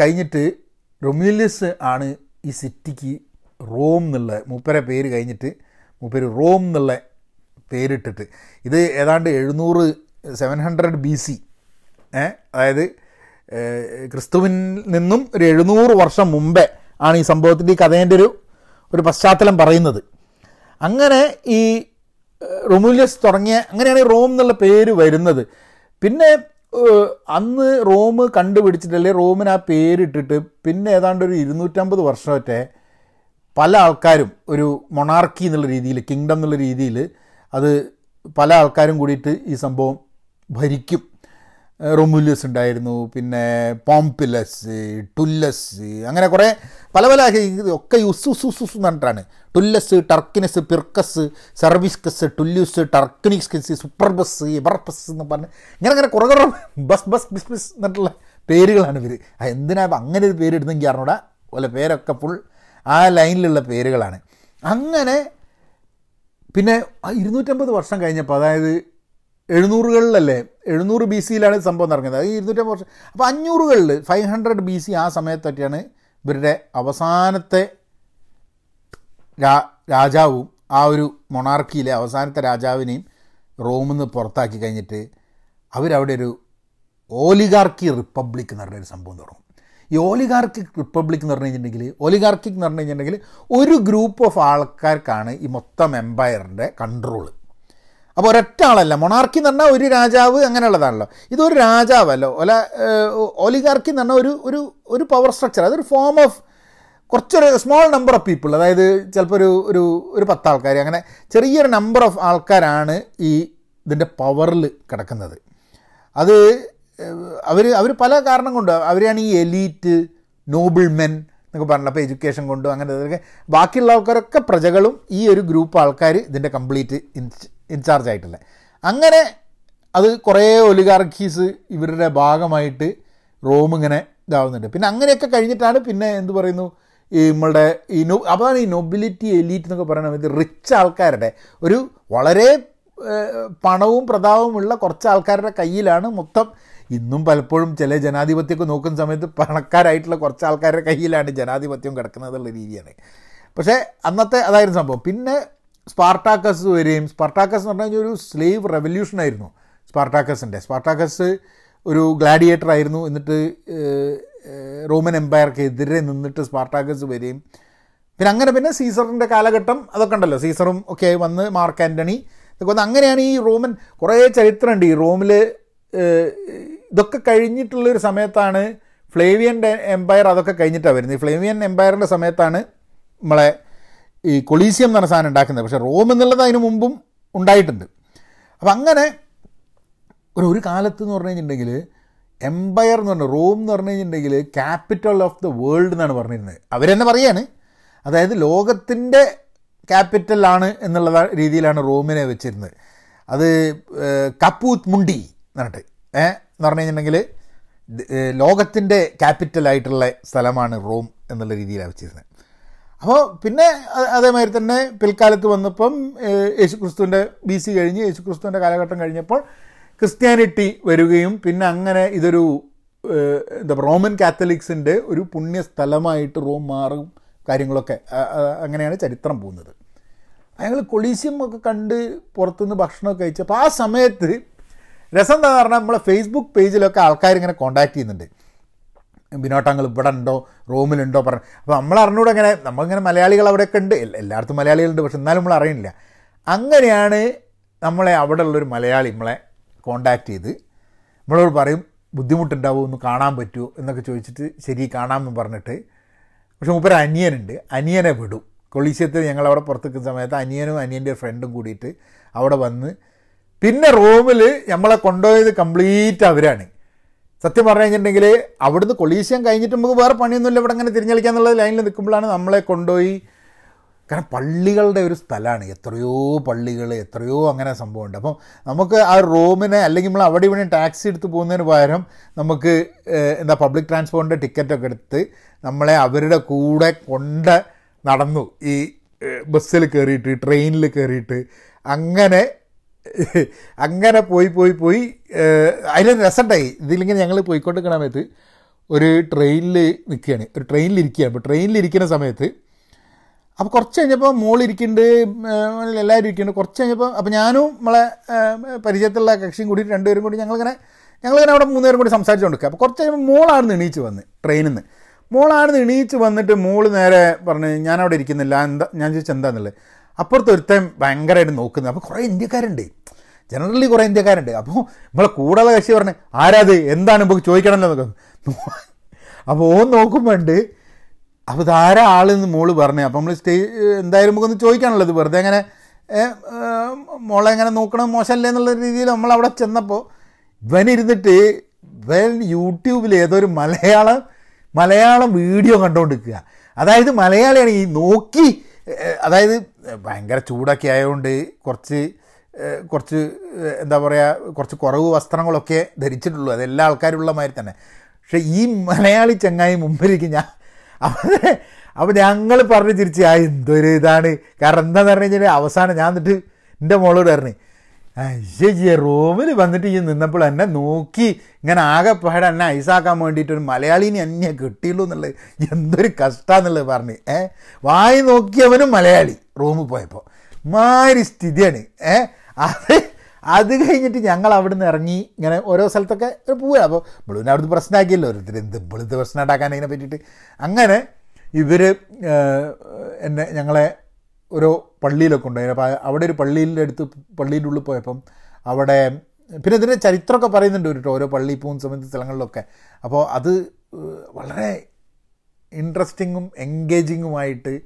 കഴിഞ്ഞിട്ട് റൊമ്യൂലിയസ് ആണ് ഈ സിറ്റിക്ക് റോം എന്നുള്ള മൂപ്പരെ പേര് കഴിഞ്ഞിട്ട് മൂപ്പര് റോം എന്നുള്ള പേരിട്ടിട്ട്. ഇത് ഏതാണ്ട് എഴുന്നൂറ് സെവൻ ഹൺഡ്രഡ് ബി സി അതായത് ക്രിസ്തുവിൽ നിന്നും ഒരു എഴുന്നൂറ് വർഷം മുമ്പേ ആണ് ഈ സംഭവത്തിന്റെ ഈ കഥേന്റെ ഒരു ഒരു പശ്ചാത്തലം പറയുന്നത്. അങ്ങനെ ഈ റൊമുലിയസ് തുടങ്ങിയ അങ്ങനെയാണ് റോം എന്നുള്ള പേര് വരുന്നത്. പിന്നെ അന്ന് റോം കണ്ടുപിടിച്ചിട്ടല്ലേ റോമിന് ആ പേരിട്ടിട്ട് പിന്നെ ഏതാണ്ട് ഒരു ഇരുന്നൂറ്റമ്പത് വർഷമൊക്കെ പല ആൾക്കാരും ഒരു മൊണാർക്കി എന്നുള്ള രീതിയിൽ കിങ്ഡം എന്നുള്ള രീതിയിൽ അത് പല ആൾക്കാരും കൂടിയിട്ട് ഈ സംഭവം ഭരിക്കും. റൊമുലിയസ് ഉണ്ടായിരുന്നു പിന്നെ പോംപിലസ് ടുല്ലസ് അങ്ങനെ കുറേ പല പല ഒക്കെ യുസ് ഉസ് ഉസ് ഉസ് എന്ന് പറഞ്ഞിട്ടാണ്. ടുല്ലസ് ടർക്കിനസ് പിർക്കസ് സർവിസ്കസ് ടുല്യൂസ് ടർക്കിനിസ്കസ് സൂപ്പർബസ് ഇബർപ്പസ് എന്ന് പറഞ്ഞ് ഇങ്ങനെ അങ്ങനെ കുറേ കുറേ ബസ് ബസ് ബിസ് ബിസ് എന്നിട്ടുള്ള പേരുകളാണ് ഇവർ എന്തിനാ അങ്ങനെ ഒരു പേരിടുന്നെങ്കിൽ അറിഞ്ഞൂടാ? പോലെ പേരൊക്കെ ഫുൾ ആ ലൈനിലുള്ള പേരുകളാണ്. അങ്ങനെ പിന്നെ ഇരുന്നൂറ്റമ്പത് വർഷം കഴിഞ്ഞപ്പോൾ അതായത് എഴുന്നൂറുകളിലല്ലേ? എഴുന്നൂറ് ബി സിയിലാണ് സംഭവം നടക്കുന്നത്. അത് ഇരുന്നൂറ്റമ്പത് വർഷം. അപ്പോൾ അഞ്ഞൂറുകളിൽ ഫൈവ് ഹൺഡ്രഡ് ബി സി ആ സമയത്തൊക്കെയാണ് ഇവരുടെ അവസാനത്തെ രാജാവും ആ ഒരു മൊണാർക്കിയിലെ അവസാനത്തെ രാജാവിനെയും റോമിൽ നിന്ന് പുറത്താക്കി കഴിഞ്ഞിട്ട് അവരവിടെ ഒരു ഓലിഗാർക്കി റിപ്പബ്ലിക് എന്ന് പറഞ്ഞൊരു സംഭവം തുടങ്ങും. ഈ ഓലിഗാർക്കിക് റിപ്പബ്ലിക് എന്ന് പറഞ്ഞു കഴിഞ്ഞിട്ടുണ്ടെങ്കിൽ ഓലിഗാർക്കിക് എന്ന് പറഞ്ഞു കഴിഞ്ഞിട്ടുണ്ടെങ്കിൽ ഒരു ഗ്രൂപ്പ് ഓഫ് ആൾക്കാർക്കാണ് ഈ മൊത്തം എംപയറിന്റെ കൺട്രോൾ അപ്പോൾ ഒരൊറ്റ ആളല്ല. മൊണാർക്കി എന്ന് പറഞ്ഞാൽ ഒരു രാജാവ് അങ്ങനെയുള്ളതാണല്ലോ. ഇതൊരു രാജാവല്ലോ. ഒല ഒലിഗാർക്കി എന്ന് പറഞ്ഞാൽ ഒരു ഒരു ഒരു പവർ സ്ട്രക്ചർ അതൊരു ഫോം ഓഫ് കുറച്ചൊരു സ്മോൾ നമ്പർ ഓഫ് പീപ്പിൾ അതായത് ചിലപ്പോൾ ഒരു ഒരു ഒരു പത്ത് ആൾക്കാർ അങ്ങനെ ചെറിയൊരു നമ്പർ ഓഫ് ആൾക്കാരാണ് ഈ ഇതിന്റെ പവറിൽ കിടക്കുന്നത്. അത് അവർ അവർ പല കാരണം കൊണ്ട് അവരാണ് ഈ എലീറ്റ് നോബിൾ മെൻ എന്നൊക്കെ പറഞ്ഞില്ല അപ്പോൾ എഡ്യൂക്കേഷൻ കൊണ്ടും അങ്ങനെ ബാക്കിയുള്ള ആൾക്കാരൊക്കെ പ്രജകളും ഈ ഒരു ഗ്രൂപ്പ് ആൾക്കാർ ഇതിന്റെ കംപ്ലീറ്റ് ഇൻചാർജ് ആയിട്ടില്ല അങ്ങനെ അത് കുറേ ഒലിഗാർക്കീസ് ഇവരുടെ ഭാഗമായിട്ട് റോം ഇങ്ങനെ ഇതാവുന്നുണ്ട്. പിന്നെ അങ്ങനെയൊക്കെ കഴിഞ്ഞിട്ടാണ് പിന്നെ എന്ത് പറയുന്നു ഈ നമ്മളുടെ ഈ നോ അതാണ് ഈ നൊബിലിറ്റി എലീറ്റ് എന്നൊക്കെ പറയുന്ന ഇത് റിച്ച് ആൾക്കാരുടെ ഒരു വളരെ പണവും പ്രതാപവുമുള്ള കുറച്ച് ആൾക്കാരുടെ കയ്യിലാണ് മൊത്തം ഇന്നും പലപ്പോഴും ചില ജനാധിപത്യമൊക്കെ നോക്കുന്ന സമയത്ത് പണക്കാരായിട്ടുള്ള കുറച്ച് ആൾക്കാരുടെ കയ്യിലാണ് ജനാധിപത്യം കിടക്കുന്നത് എന്നുള്ള രീതിയാണ്. പക്ഷേ അന്നത്തെ അതായിരുന്നു സംഭവം. പിന്നെ സ്പാർട്ടാക്കസ് വരികയും സ്പാർട്ടാക്കസ് എന്ന് പറഞ്ഞു കഴിഞ്ഞാൽ ഒരു സ്ലേവ് റെവല്യൂഷൻ ആയിരുന്നു. സ്പാർട്ടാക്കസിന്റെ സ്പാർട്ടാക്കസ് ഒരു ഗ്ലാഡിയേറ്റർ ആയിരുന്നു. എന്നിട്ട് റോമൻ എംപയർക്ക് എതിരെ നിന്നിട്ട് സ്പാർട്ടാക്കസ് വരികയും പിന്നെ അങ്ങനെ പിന്നെ സീസറിന്റെ കാലഘട്ടം അതൊക്കെ ഉണ്ടല്ലോ. സീസറും ഒക്കെ വന്ന് മാർക്ക് ആന്റണി ഇതൊക്കെ വന്ന് അങ്ങനെയാണ് ഈ റോമൻ കുറേ ചരിത്രമുണ്ട്. ഈ റോമിൽ ഇതൊക്കെ കഴിഞ്ഞിട്ടുള്ളൊരു സമയത്താണ് ഫ്ലേവിയൻ എംപയർ അതൊക്കെ കഴിഞ്ഞിട്ടാണ് വരുന്നത്. ഈ ഫ്ലേവിയൻ എംപയറിന്റെ സമയത്താണ് നമ്മളെ ഈ കൊളീസിയം എന്ന് പറഞ്ഞ സാധനം ഉണ്ടാക്കുന്നത്. പക്ഷേ റോം എന്നുള്ളത് അതിന് മുമ്പും ഉണ്ടായിട്ടുണ്ട്. അപ്പം അങ്ങനെ ഒരു ഒരു കാലത്ത് എന്ന് പറഞ്ഞു കഴിഞ്ഞിട്ടുണ്ടെങ്കിൽ എംപയർ എന്ന് പറഞ്ഞാൽ റോം എന്ന് പറഞ്ഞു കഴിഞ്ഞിട്ടുണ്ടെങ്കിൽ ക്യാപിറ്റൽ ഓഫ് ദ വേൾഡ് എന്നാണ് പറഞ്ഞിരുന്നത്. അവരെന്നെ പറയാണ്. അതായത് ലോകത്തിന്റെ ക്യാപിറ്റലാണ് എന്നുള്ള രീതിയിലാണ് റോമിനെ വെച്ചിരുന്നത്. അത് കപ്പൂത്ത് മുണ്ടി എന്ന് പറഞ്ഞിട്ട് ഏ എന്ന് പറഞ്ഞു കഴിഞ്ഞിട്ടുണ്ടെങ്കിൽ ലോകത്തിന്റെ ക്യാപിറ്റലായിട്ടുള്ള സ്ഥലമാണ് റോം എന്നുള്ള രീതിയിലാണ് വെച്ചിരുന്നത്. അപ്പോൾ പിന്നെ അതേമാതിരി തന്നെ പിൽക്കാലത്ത് വന്നപ്പം യേശുക്രിസ്തുവിന്റെ ബി സി കഴിഞ്ഞ് യേശുക്രിസ്തുവിന്റെ കാലഘട്ടം കഴിഞ്ഞപ്പോൾ ക്രിസ്ത്യാനിറ്റി വരികയും പിന്നെ അങ്ങനെ ഇതൊരു എന്താ റോമൻ കാത്തലിക്സിന്റെ ഒരു പുണ്യ സ്ഥലമായിട്ട് റോം മാറും കാര്യങ്ങളൊക്കെ അങ്ങനെയാണ് ചരിത്രം പോകുന്നത്. ഞങ്ങൾ കൊളീസിയം ഒക്കെ കണ്ട് പുറത്തുനിന്ന് ഭക്ഷണമൊക്കെ കഴിച്ചപ്പോൾ ആ സമയത്ത് രസം എന്താ പറഞ്ഞാൽ നമ്മളെ ഫേസ്ബുക്ക് പേജിലൊക്കെ ആൾക്കാർ ഇങ്ങനെ കോൺടാക്ട് ചെയ്യുന്നുണ്ട്. ബിനോട്ടങ്ങൾ ഇവിടെ ഉണ്ടോ റൂമിലുണ്ടോ? പറഞ്ഞു അപ്പോൾ നമ്മൾ അറിഞ്ഞൂടെ അങ്ങനെ നമ്മളിങ്ങനെ മലയാളികൾ അവിടെയൊക്കെ ഉണ്ട്. എല്ലായിടത്തും മലയാളികളുണ്ട് പക്ഷെ എന്നാലും നമ്മൾ അറിയുന്നില്ല. അങ്ങനെയാണ് നമ്മളെ അവിടെ ഉള്ളൊരു മലയാളി നമ്മളെ കോണ്ടാക്ട് ചെയ്ത് നമ്മളോട് പറയും ബുദ്ധിമുട്ടുണ്ടാവും? ഒന്ന് കാണാൻ പറ്റുമോ എന്നൊക്കെ ചോദിച്ചിട്ട് ശരി കാണാമെന്ന് പറഞ്ഞിട്ട് പക്ഷെ മൂപ്പര് അനിയനുണ്ട്. അനിയനെ വിടും. കൊളീശ്യത്തിൽ ഞങ്ങൾ അവിടെ പുറത്ത് നിൽക്കുന്ന സമയത്ത് അനിയനും അനിയന്റെ ഫ്രണ്ടും കൂടിയിട്ട് അവിടെ വന്ന് പിന്നെ റൂമിൽ നമ്മളെ കൊണ്ടുപോയത് കംപ്ലീറ്റ് അവരാണ്. സത്യം പറഞ്ഞു കഴിഞ്ഞിട്ടുണ്ടെങ്കിൽ അവിടുന്ന് കൊളീശ്യം കഴിഞ്ഞിട്ട് നമുക്ക് വേറെ പണിയൊന്നുമില്ല. ഇവിടെ അങ്ങനെ തിരിഞ്ഞളിക്കാന്നുള്ള ലൈനിൽ നിൽക്കുമ്പോഴാണ് നമ്മളെ കൊണ്ടുപോയി. കാരണം പള്ളികളുടെ ഒരു സ്ഥലമാണ്. എത്രയോ പള്ളികൾ എത്രയോ അങ്ങനെ സംഭവമുണ്ട്. അപ്പം നമുക്ക് ആ റൂമിനെ അല്ലെങ്കിൽ നമ്മൾ അവിടെ ഇവിടെ ടാക്സി എടുത്ത് പോകുന്നതിന് പകരം നമുക്ക് എന്താ പബ്ലിക് ട്രാൻസ്പോർട്ടിന്റെ ടിക്കറ്റൊക്കെ എടുത്ത് നമ്മളെ അവരുടെ കൂടെ കൊണ്ട് നടന്നു. ഈ ബസ്സിൽ കയറിയിട്ട് ട്രെയിനിൽ കയറിയിട്ട് അങ്ങനെ അങ്ങനെ പോയി പോയി പോയി അതിൽ രസമുണ്ടായി. ഇതിലിങ്ങനെ ഞങ്ങൾ പോയിക്കൊണ്ടിരിക്കണ സമയത്ത് ഒരു ട്രെയിനിൽ നിൽക്കുകയാണ് ഒരു ട്രെയിനിൽ ഇരിക്കുകയാണ് അപ്പോൾ ട്രെയിനിൽ ഇരിക്കുന്ന സമയത്ത് അപ്പോൾ കുറച്ച് കഴിഞ്ഞപ്പോൾ മോളിരിക്കുന്നുണ്ട് എല്ലാവരും ഇരിക്കുന്നുണ്ട് കുറച്ച് കഴിഞ്ഞപ്പോൾ അപ്പോൾ ഞാനും നമ്മളെ പരിചയത്തിലുള്ള കക്ഷിയും കൂടി രണ്ടുപേരും കൂടി ഞങ്ങളിങ്ങനെ ഞങ്ങളിങ്ങനെ അവിടെ മൂന്നുപേരും കൂടി സംസാരിച്ചു കൊടുക്കുക അപ്പോൾ കുറച്ച് കഴിയുമ്പോൾ മോളാണ് എണീച്ച് വന്ന് ട്രെയിനിൽ നിന്ന് മോളാണ് എണീച്ച് വന്നിട്ട് മോൾ നേരെ പറഞ്ഞ് ഞാനവിടെ ഇരിക്കുന്നില്ല. എന്താ ഞാൻ ചോദിച്ചാൽ അപ്പുറത്ത് ഒരുത്തൻ ഭയങ്കരമായിട്ട് നോക്കുന്നത്. അപ്പോൾ കുറേ ഇന്ത്യക്കാരുണ്ട്. ജനറലി കുറേ ഇന്ത്യക്കാരുണ്ട്. അപ്പോൾ നമ്മളെ കൂടാതെ കക്ഷി പറഞ്ഞ് ആരാത്? എന്താണ് നമുക്ക് ചോദിക്കണമല്ലോ എന്നൊക്കെ. അപ്പോൾ ഓൻ നോക്കുമ്പോൾ ഉണ്ട് അപ്പോൾ ഇതാരാ ആളെന്ന് മോൾ പറഞ്ഞു. അപ്പോൾ നമ്മൾ സ്റ്റേ എന്തായാലും നമുക്കൊന്ന് ചോദിക്കാനുള്ളത്. വെറുതെ അങ്ങനെ മോളെ എങ്ങനെ നോക്കണം മോശമല്ലേ? എന്നുള്ള രീതിയിൽ നമ്മൾ അവിടെ ചെന്നപ്പോൾ ഇവനിരുന്നിട്ട് ഇവൻ യൂട്യൂബിൽ ഏതോ ഒരു മലയാളം മലയാളം വീഡിയോ കണ്ടുകൊണ്ടിരിക്കുക അതായത് മലയാളിയാണ് ഈ നോക്കി അതായത് ഭയങ്കര ചൂടൊക്കെ ആയതുകൊണ്ട് കുറച്ച് കുറച്ച് എന്താ പറയുക കുറച്ച് കുറവ് വസ്ത്രങ്ങളൊക്കെ ധരിച്ചിട്ടുള്ളൂ. അതെല്ലാ ആൾക്കാരും ആൾക്കാരുള്ള മാതിരി തന്നെ. പക്ഷേ ഈ മലയാളി ചങ്ങായി മുമ്പിലേക്ക് ഞാൻ. അവരെ അപ്പോൾ ഞങ്ങൾ പറഞ്ഞ് തിരിച്ച് ആ എന്തൊരു ഇതാണ്? കാരണം എന്താണെന്ന് പറഞ്ഞു കഴിഞ്ഞാൽ അവസാനം ഞാൻ എന്നിട്ട് എന്റെ മോളോട് പറഞ്ഞു അയ്യേ റൂമിൽ വന്നിട്ട് ഈ നിന്നപ്പോൾ എന്നെ നോക്കി. ഇങ്ങനെ ആകെപ്പാടെ എന്നെ ഐസാക്കാൻ വേണ്ടിയിട്ട് ഒരു മലയാളീനെ എന്നെ കിട്ടിയുള്ളൂ എന്നുള്ളത്. എന്തൊരു കഷ്ടമാണെന്നുള്ളത് പറഞ്ഞ്. ഏ വായി നോക്കിയവനും മലയാളി റൂമിൽ പോയപ്പോൾ മാതിരി സ്ഥിതിയാണ്. ഏ അത് അത് കഴിഞ്ഞിട്ട് ഞങ്ങൾ അവിടെ നിന്ന് ഇറങ്ങി. ഇങ്ങനെ ഓരോ സ്ഥലത്തൊക്കെ ഒരു പോവുക അപ്പോൾ ബിളുവിനെ അവിടുന്ന് പ്രശ്നമാക്കിയല്ലോ ഓരോരുത്തർ എന്ത് ബിളുത്ത് പ്രശ്നം ഉണ്ടാക്കാൻ അതിനെ പറ്റിയിട്ട്. അങ്ങനെ ഇവർ എന്നെ ഞങ്ങളെ ഓരോ പള്ളിയിലൊക്കെ ഉണ്ടായിരുന്നു. അപ്പോൾ അവിടെ ഒരു പള്ളിയിന്റെ അടുത്ത് പള്ളിയുടെ ഉള്ളിൽ പോയപ്പം അവിടെ പിന്നെ ഇതിന്റെ ചരിത്രമൊക്കെ പറയുന്നുണ്ട് കേട്ടോ ഓരോ പള്ളി പോകുന്ന സമയത്ത് സ്ഥലങ്ങളിലൊക്കെ. അപ്പോൾ അത് വളരെ ഇൻട്രസ്റ്റിങ്ങും എൻഗേജിങ്ങുമായിട്ട്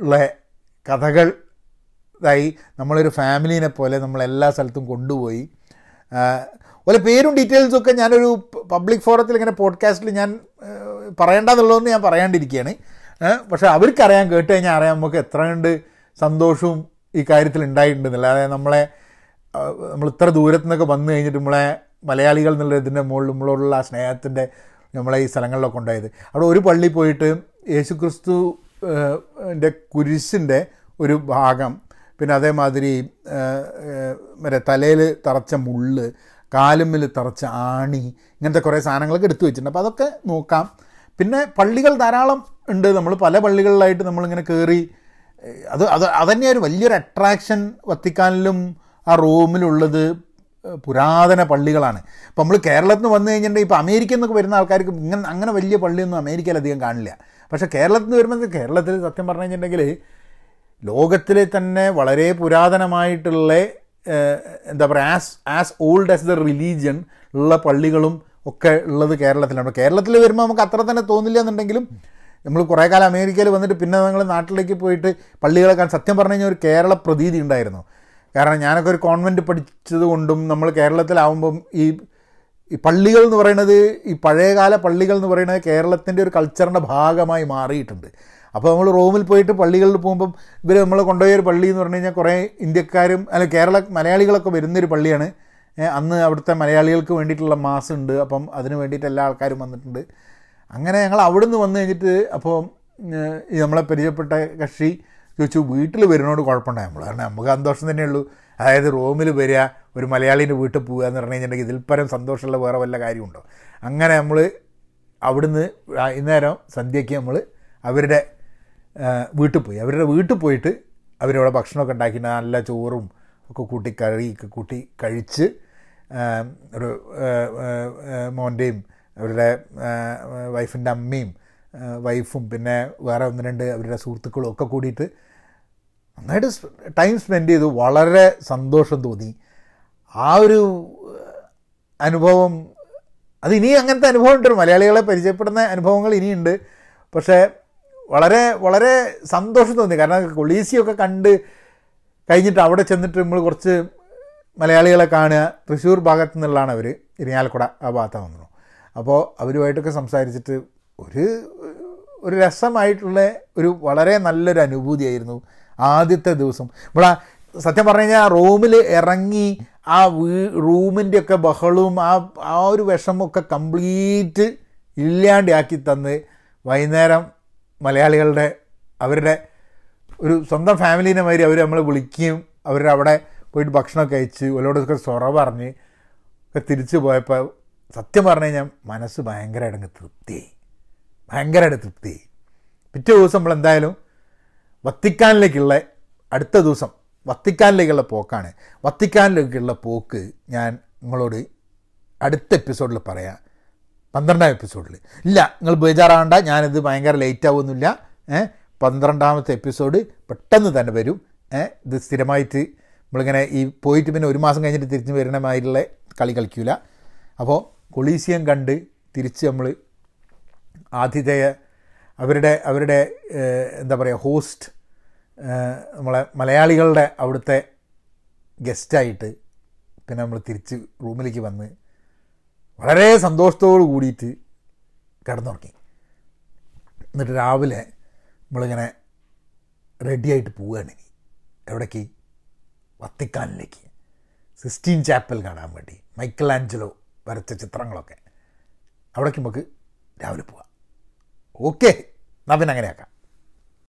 ഉള്ള കഥകൾ ഇതായി നമ്മളൊരു ഫാമിലീനെ പോലെ നമ്മൾ എല്ലാ സ്ഥലത്തും കൊണ്ടുപോയി. അതുപോലെ പേരും ഡീറ്റെയിൽസും ഒക്കെ ഞാനൊരു പബ്ലിക് ഫോറത്തിൽ ഇങ്ങനെ പോഡ്കാസ്റ്റിൽ ഞാൻ പറയേണ്ടതെന്നുള്ളതെന്ന് ഞാൻ പറയാണ്ടിരിക്കുകയാണ്. പക്ഷേ അവർക്കറിയാൻ കേട്ട് കഴിഞ്ഞാൽ അറിയാം നമുക്ക് എത്ര കണ്ട് സന്തോഷവും ഈ കാര്യത്തിൽ ഉണ്ടായിട്ടുണ്ടെന്നില്ല. അതായത് നമ്മളെ നമ്മൾ ഇത്ര ദൂരത്തു നിന്നൊക്കെ വന്നു കഴിഞ്ഞിട്ട് നമ്മളെ മലയാളികൾ എന്നുള്ള ഇതിന്റെ മുകളിൽ നമ്മളോടുള്ള ആ സ്നേഹത്തിന്റെ നമ്മളെ ഈ സ്ഥലങ്ങളിലൊക്കെ ഉണ്ടായത്. അവിടെ ഒരു പള്ളി പോയിട്ട് യേശുക്രിസ്തു ഏഹ്, ന്റെ കുരിശിന്റെ ഒരു ഭാഗം പിന്നെ അതേമാതിരി മറ്റേ തലയിൽ തറച്ച മുള്ള് കാലുമ്മിൽ തറച്ച ആണി ഇങ്ങനത്തെ കുറേ സാധനങ്ങളൊക്കെ എടുത്തു വെച്ചിട്ടുണ്ട്. അപ്പോൾ അതൊക്കെ നോക്കാം. പിന്നെ പള്ളികൾ ധാരാളം ഉണ്ട്. നമ്മൾ പല പള്ളികളിലായിട്ട് നമ്മളിങ്ങനെ കയറി അത് അത് അതന്നെ ഒരു വലിയൊരു അട്രാക്ഷൻ വത്തിക്കാനിലും ആ റോമിലുള്ളത് പുരാതന പള്ളികളാണ്. ഇപ്പം നമ്മൾ കേരളത്തിൽ നിന്ന് വന്നു കഴിഞ്ഞിട്ടുണ്ടെങ്കിൽ ഇപ്പോൾ അമേരിക്കയിൽ നിന്നൊക്കെ വരുന്ന ആൾക്കാർക്ക് ഇങ്ങനെ അങ്ങനെ വലിയ പള്ളിയൊന്നും അമേരിക്കയിൽ അധികം കാണില്ല. പക്ഷേ കേരളത്തിൽ നിന്ന് വരുമ്പോൾ കേരളത്തിൽ സത്യം പറഞ്ഞു കഴിഞ്ഞിട്ടുണ്ടെങ്കിൽ ലോകത്തിലെ തന്നെ വളരെ പുരാതനമായിട്ടുള്ള എന്താ പറയുക as as old as the religion ഉള്ള പള്ളികളും ഒക്കെ ഉള്ളത് കേരളത്തിലാണ്. കേരളത്തിൽ വരുമ്പോൾ നമുക്ക് അത്ര തന്നെ തോന്നില്ല എന്നുണ്ടെങ്കിലും നമ്മൾ കുറേ കാലം അമേരിക്കയിൽ വന്നിട്ട് പിന്നെ ഞങ്ങൾ നാട്ടിലേക്ക് പോയിട്ട് പള്ളികളെ പള്ളികളൊക്കെ സത്യം പറഞ്ഞു കഴിഞ്ഞാൽ ഒരു കേരള പ്രതീതി ഉണ്ടായിരുന്നു. കാരണം ഞാനൊക്കെ ഒരു കോൺവെന്റ് പഠിച്ചത് കൊണ്ടും നമ്മൾ കേരളത്തിലാവുമ്പം ഈ ഈ പള്ളികൾ എന്ന് പറയുന്നത് ഈ പഴയകാല പള്ളികൾ എന്ന് പറയുന്നത് കേരളത്തിന്റെ ഒരു കൾച്ചറിന്റെ ഭാഗമായി മാറിയിട്ടുണ്ട്. അപ്പോൾ നമ്മൾ റോമിൽ പോയിട്ട് പള്ളികളിൽ പോകുമ്പം ഇവർ നമ്മൾ കൊണ്ടുപോയ ഒരു പള്ളി എന്ന് പറഞ്ഞു കഴിഞ്ഞാൽ കുറേ ഇന്ത്യക്കാരും അല്ല കേരള മലയാളികളൊക്കെ വരുന്നൊരു പള്ളിയാണ്. അന്ന് അവിടുത്തെ മലയാളികൾക്ക് വേണ്ടിയിട്ടുള്ള മാസ് ഉണ്ട്. അപ്പം അതിന് വേണ്ടിയിട്ട് എല്ലാ ആൾക്കാരും വന്നിട്ടുണ്ട്. അങ്ങനെ ഞങ്ങൾ അവിടെ നിന്ന് വന്നു കഴിഞ്ഞിട്ട് അപ്പോൾ നമ്മളെ പരിചയപ്പെട്ട കക്ഷി ചോദിച്ചു വീട്ടിൽ വരുന്നോട് കുഴപ്പമുണ്ടായി? നമ്മൾ കാരണം നമുക്ക് സന്തോഷം തന്നെയുള്ളൂ അതായത് റൂമിൽ വരിക ഒരു മലയാളീന്റെ വീട്ടിൽ പോവുക എന്ന് പറഞ്ഞു കഴിഞ്ഞിട്ടുണ്ടെങ്കിൽ ഇതിൽപ്പരം പരം സന്തോഷമുള്ള വേറെ വല്ല കാര്യമുണ്ടോ? അങ്ങനെ നമ്മൾ അവിടുന്ന് വൈകുന്നേരം സന്ധ്യയ്ക്ക് നമ്മൾ അവരുടെ വീട്ടിൽ പോയി. അവരുടെ വീട്ടിൽ പോയിട്ട് അവരവിടെ ഭക്ഷണമൊക്കെ ഉണ്ടാക്കിയിട്ട് നല്ല ചോറും ഒക്കെ കൂട്ടി കറിയൊക്കെ കൂട്ടി കഴിച്ച് ഒരു മോന്റെയും അവരുടെ വൈഫിന്റെ അമ്മയും വൈഫും പിന്നെ വേറെ ഒന്ന് രണ്ട് അവരുടെ സുഹൃത്തുക്കളും ഒക്കെ കൂടിയിട്ട് നന്നായിട്ട് ടൈം സ്പെൻഡ് ചെയ്തു. വളരെ സന്തോഷം തോന്നി. ആ ഒരു അനുഭവം അത് ഇനി അങ്ങനത്തെ അനുഭവം ഉണ്ട് മലയാളികളെ പരിചയപ്പെടുന്ന അനുഭവങ്ങൾ ഇനിയുണ്ട്. പക്ഷേ വളരെ വളരെ സന്തോഷം തോന്നി. കാരണം കൊളീസിയൊക്കെ കണ്ട് കഴിഞ്ഞിട്ട് അവിടെ ചെന്നിട്ട് നമ്മൾ കുറച്ച് മലയാളികളെ കാണുക തൃശ്ശൂർ ഭാഗത്തു നിന്നുള്ളതാണ് അവർ ഇരിങ്ങാലക്കുട ആ ഭാഗത്താണ് വന്നു അപ്പോൾ അവരുമായിട്ടൊക്കെ സംസാരിച്ചിട്ട് ഒരു ഒരു രസമായിട്ടുള്ള ഒരു വളരെ നല്ലൊരു അനുഭൂതിയായിരുന്നു ആദ്യത്തെ ദിവസം. ഇവിടെ സത്യം പറഞ്ഞു കഴിഞ്ഞാൽ റൂമിൽ ഇറങ്ങി ആ വീ റൂമിന്റെ ഒക്കെ ബഹളവും ആ ആ ഒരു വിഷമൊക്കെ കംപ്ലീറ്റ് ഇല്ലാണ്ടാക്കി തന്ന് വൈകുന്നേരം മലയാളികളുടെ അവരുടെ ഒരു സ്വന്തം ഫാമിലീനെ മാതിരി അവർ നമ്മളെ വിളിക്കുകയും അവരുടെ അവിടെ പോയിട്ട് ഭക്ഷണം കഴിച്ച് ഓരോടൊക്കെ സൊറ പറഞ്ഞ് ഒക്കെ തിരിച്ചു പോയപ്പോൾ സത്യം പറഞ്ഞു കഴിഞ്ഞാൽ മനസ്സ് ഭയങ്കരമായിട്ട് അങ്ങ് തൃപ്തിയായി ഭയങ്കരമായിട്ട് തൃപ്തിയായി പിറ്റേ ദിവസം നമ്മൾ എന്തായാലും വത്തിക്കാനിലേക്കുള്ള അടുത്ത ദിവസം വത്തിക്കാനിലേക്കുള്ള പോക്കാണ്. വത്തിക്കാനിലേക്കുള്ള പോക്ക് ഞാൻ നിങ്ങളോട് അടുത്ത എപ്പിസോഡിൽ പറയാം. പന്ത്രണ്ടാം എപ്പിസോഡിൽ ഇല്ല നിങ്ങൾ ബേജാറാകണ്ട ഞാനിത് ഭയങ്കര ലേറ്റ് ആവുമെന്നില്ല ഏഹ് പന്ത്രണ്ടാമത്തെ എപ്പിസോഡ് പെട്ടെന്ന് തന്നെ വരും. ഏഹ് ഇത് സ്ഥിരമായിട്ട് നമ്മളിങ്ങനെ ഈ പോയിട്ട് പിന്നെ ഒരു മാസം കഴിഞ്ഞിട്ട് തിരിച്ച് വരുന്ന മാതിരിയുള്ള കളി കളിക്കൂല. അപ്പോൾ കൊളീസിയം കണ്ട് തിരിച്ച് നമ്മൾ ആതിഥേയ അവരുടെ അവരുടെ എന്താ പറയുക ഹോസ്റ്റ് നമ്മളെ മലയാളികളുടെ അവിടുത്തെ ഗസ്റ്റായിട്ട് പിന്നെ നമ്മൾ തിരിച്ച് റൂമിലേക്ക് വന്ന് വളരെ സന്തോഷത്തോട് കൂടിയിട്ട് കിടന്നുറങ്ങി. എന്നിട്ട് രാവിലെ നമ്മളിങ്ങനെ റെഡിയായിട്ട് പോവുകയാണ് ഇനി. എവിടേക്ക്? വത്തിക്കാനിലേക്ക്. സിസ്റ്റീൻ ചാപ്പൽ കാണാൻ വേണ്ടി. മൈക്കൽ ആഞ്ചലോ വരച്ച ചിത്രങ്ങളൊക്കെ. അവിടേക്ക് നമുക്ക് രാവിലെ പോവാം. ഓക്കെ. നവൻ അങ്ങനെയാക്കാം.